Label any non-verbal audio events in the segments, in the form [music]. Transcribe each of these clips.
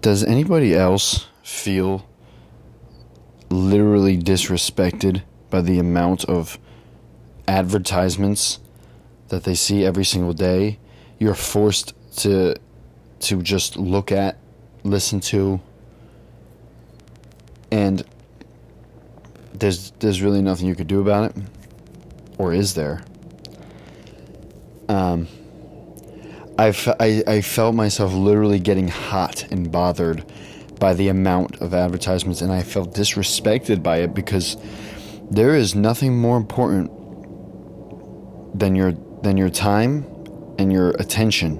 Does anybody else feel literally disrespected by the amount of advertisements that they see every single day? You're forced to to just look at, listen to, and there's there's really nothing you could do about it, or is there? Um, I, I, felt myself literally getting hot and bothered by the amount of advertisements, and I felt disrespected by it because there is nothing more important than your than your time and your attention,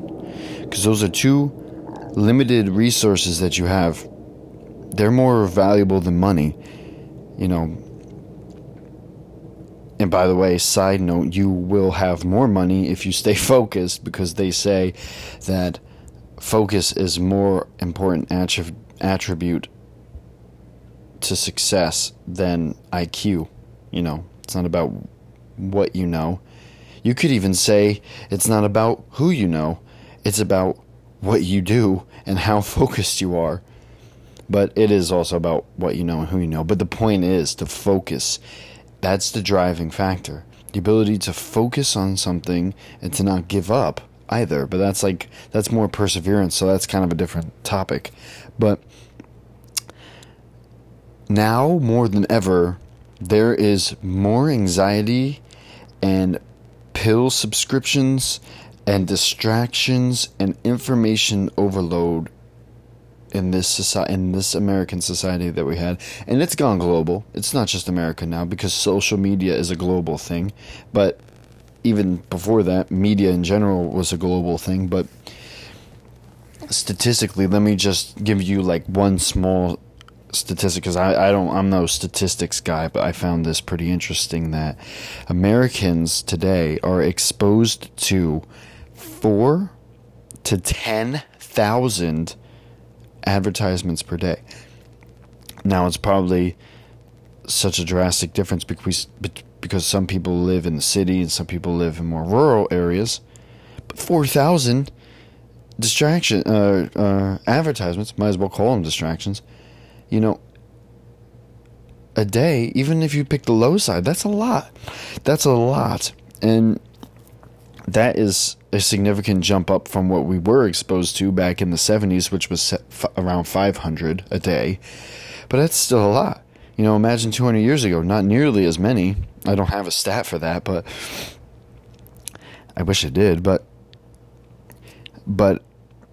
because those are two limited resources that you have. They're more valuable than money, you know. And by the way, side note, you will have more money if you stay [laughs] focused because they say that focus is more important attribute attribute to success than IQ. You know, it's not about what you know. You could even say it's not about who you know, it's about what you do and how [laughs] focused you are. But it is also about what you know and who you know. But the point is to focus. That's the driving factor. The ability to focus on something and to not give up either. But that's like, that's more perseverance. So that's kind of a different topic. But now more than ever, there is more anxiety and pill subscriptions and distractions and information overload in this society in this American society that we had. And it's gone global. It's not just America now because social media is a global thing. But even before that media in general was a global thing. But statistically let me just give you like one small statistic because I, I don't I'm no statistics guy, but I found this pretty interesting that Americans today are exposed to four to ten thousand advertisements per day. Now it's probably such a drastic difference because because some people live in the city and some people live in more rural areas. But four thousand distraction uh, uh, advertisements might as well call them distractions you know, a day, even if you pick the low side, that's a lot. That's a lot. And that is a significant jump up from what we were exposed to back in the 70s, which was around 500 a day. But that's still a lot. You know, imagine 200 years ago, not nearly as many. I don't have a stat for that, but I wish I did. But, but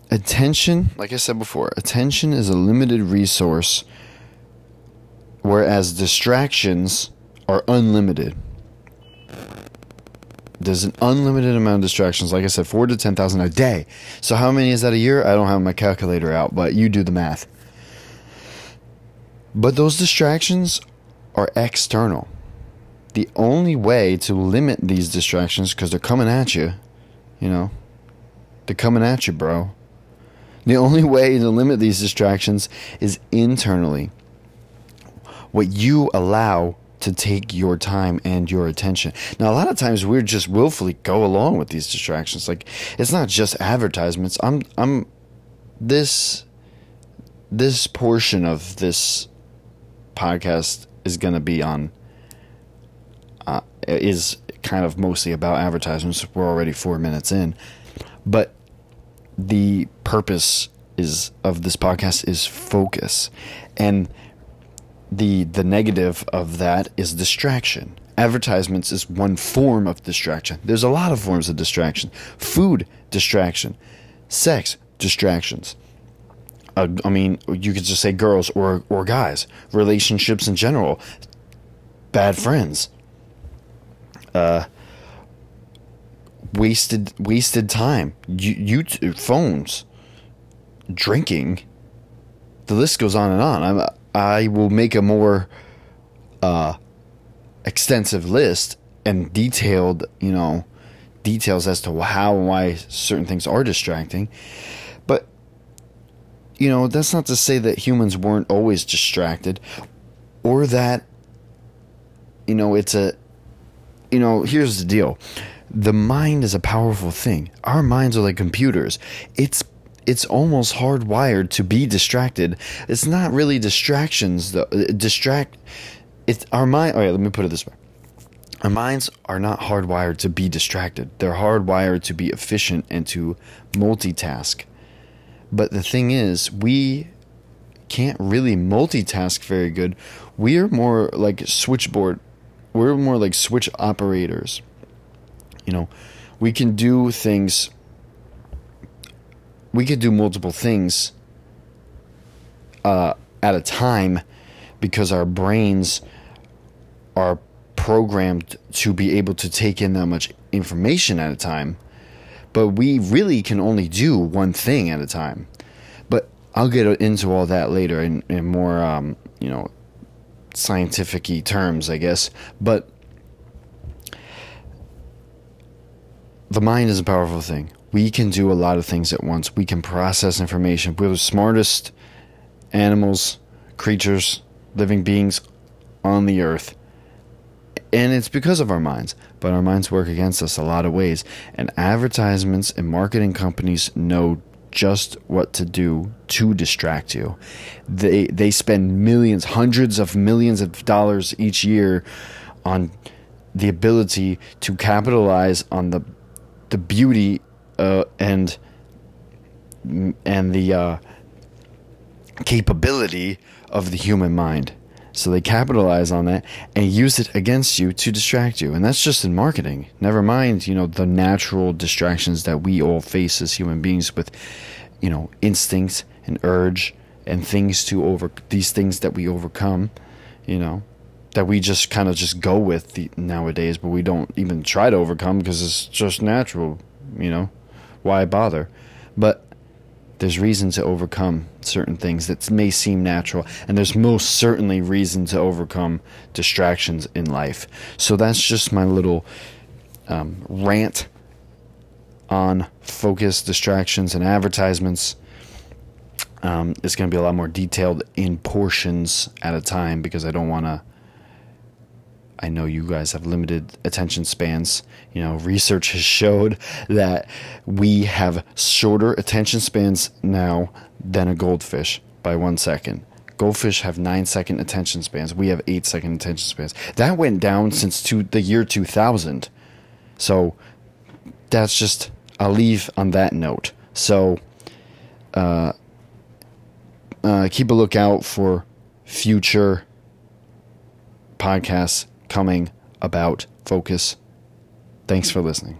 attention, like I said before, attention is a limited resource, whereas distractions are unlimited. There's an unlimited amount of distractions, like I said, four to 10,000 a day. So, how many is that a year? I don't have my calculator out, but you do the math. But those distractions are external. The only way to limit these distractions, because they're coming at you, you know, they're coming at you, bro the only way to limit these distractions is internally. What you allow to take your time and your attention. Now, a lot of times we're just willfully go along with these distractions. Like it's not just advertisements. I'm I'm this this portion of this podcast is going to be on uh, is kind of mostly about advertisements. We're already 4 minutes in. But the purpose is of this podcast is focus and the the negative of that is distraction. Advertisements is one form of distraction. There's a lot of forms of distraction. Food distraction. Sex distractions. Uh, i mean you could just say girls or or guys. Relationships in general. Bad friends. Uh wasted wasted time. You, you phones, drinking. The list goes on and on. I'm, I will make a more uh, extensive list and detailed, you know, details as to how and why certain things are distracting. But you know, that's not to say that humans weren't always distracted or that you know, it's a you know, here's the deal the mind is a powerful thing. Our minds are like computers. It's it's almost hardwired to be distracted. It's not really distractions though. Uh, distract it's our mind. All right, let me put it this way. Our minds are not hardwired to be distracted. They're hardwired to be efficient and to multitask. But the thing is, we can't really multitask very good. We are more like switchboard. We're more like switch operators. You know, we can do things we could do multiple things uh, at a time because our brains are programmed to be able to take in that much information at a time. But we really can only do one thing at a time. But I'll get into all that later in, in more, um, you know, scientific terms, I guess. But the mind is a powerful thing. We can do a lot of things at once. We can process information. We're the smartest animals, creatures, living beings on the earth. And it's because of our minds, but our minds work against us a lot of ways. And advertisements and marketing companies know just what to do to distract you. They they spend millions, hundreds of millions of dollars each year on the ability to capitalize on the the beauty uh, and and the uh, capability of the human mind. So they capitalize on that and use it against you to distract you. And that's just in marketing. Never mind, you know, the natural distractions that we all face as human beings with, you know, instincts and urge and things to over these things that we overcome, you know, that we just kind of just go with the, nowadays, but we don't even try to overcome because it's just natural, you know. Why bother? But there's reason to overcome certain things that may seem natural, and there's most certainly reason to overcome distractions in life. So that's just my little um, rant on focus, distractions, and advertisements. Um, it's going to be a lot more detailed in portions at a time because I don't want to I know you guys have limited attention spans. You know, research has showed that we have shorter attention spans now than a goldfish by one second. Goldfish have nine second attention spans. We have eight second attention spans. That went down since two, the year 2000. So that's just, I'll leave on that note. So uh, uh, keep a lookout for future podcasts coming about focus. Thanks for listening.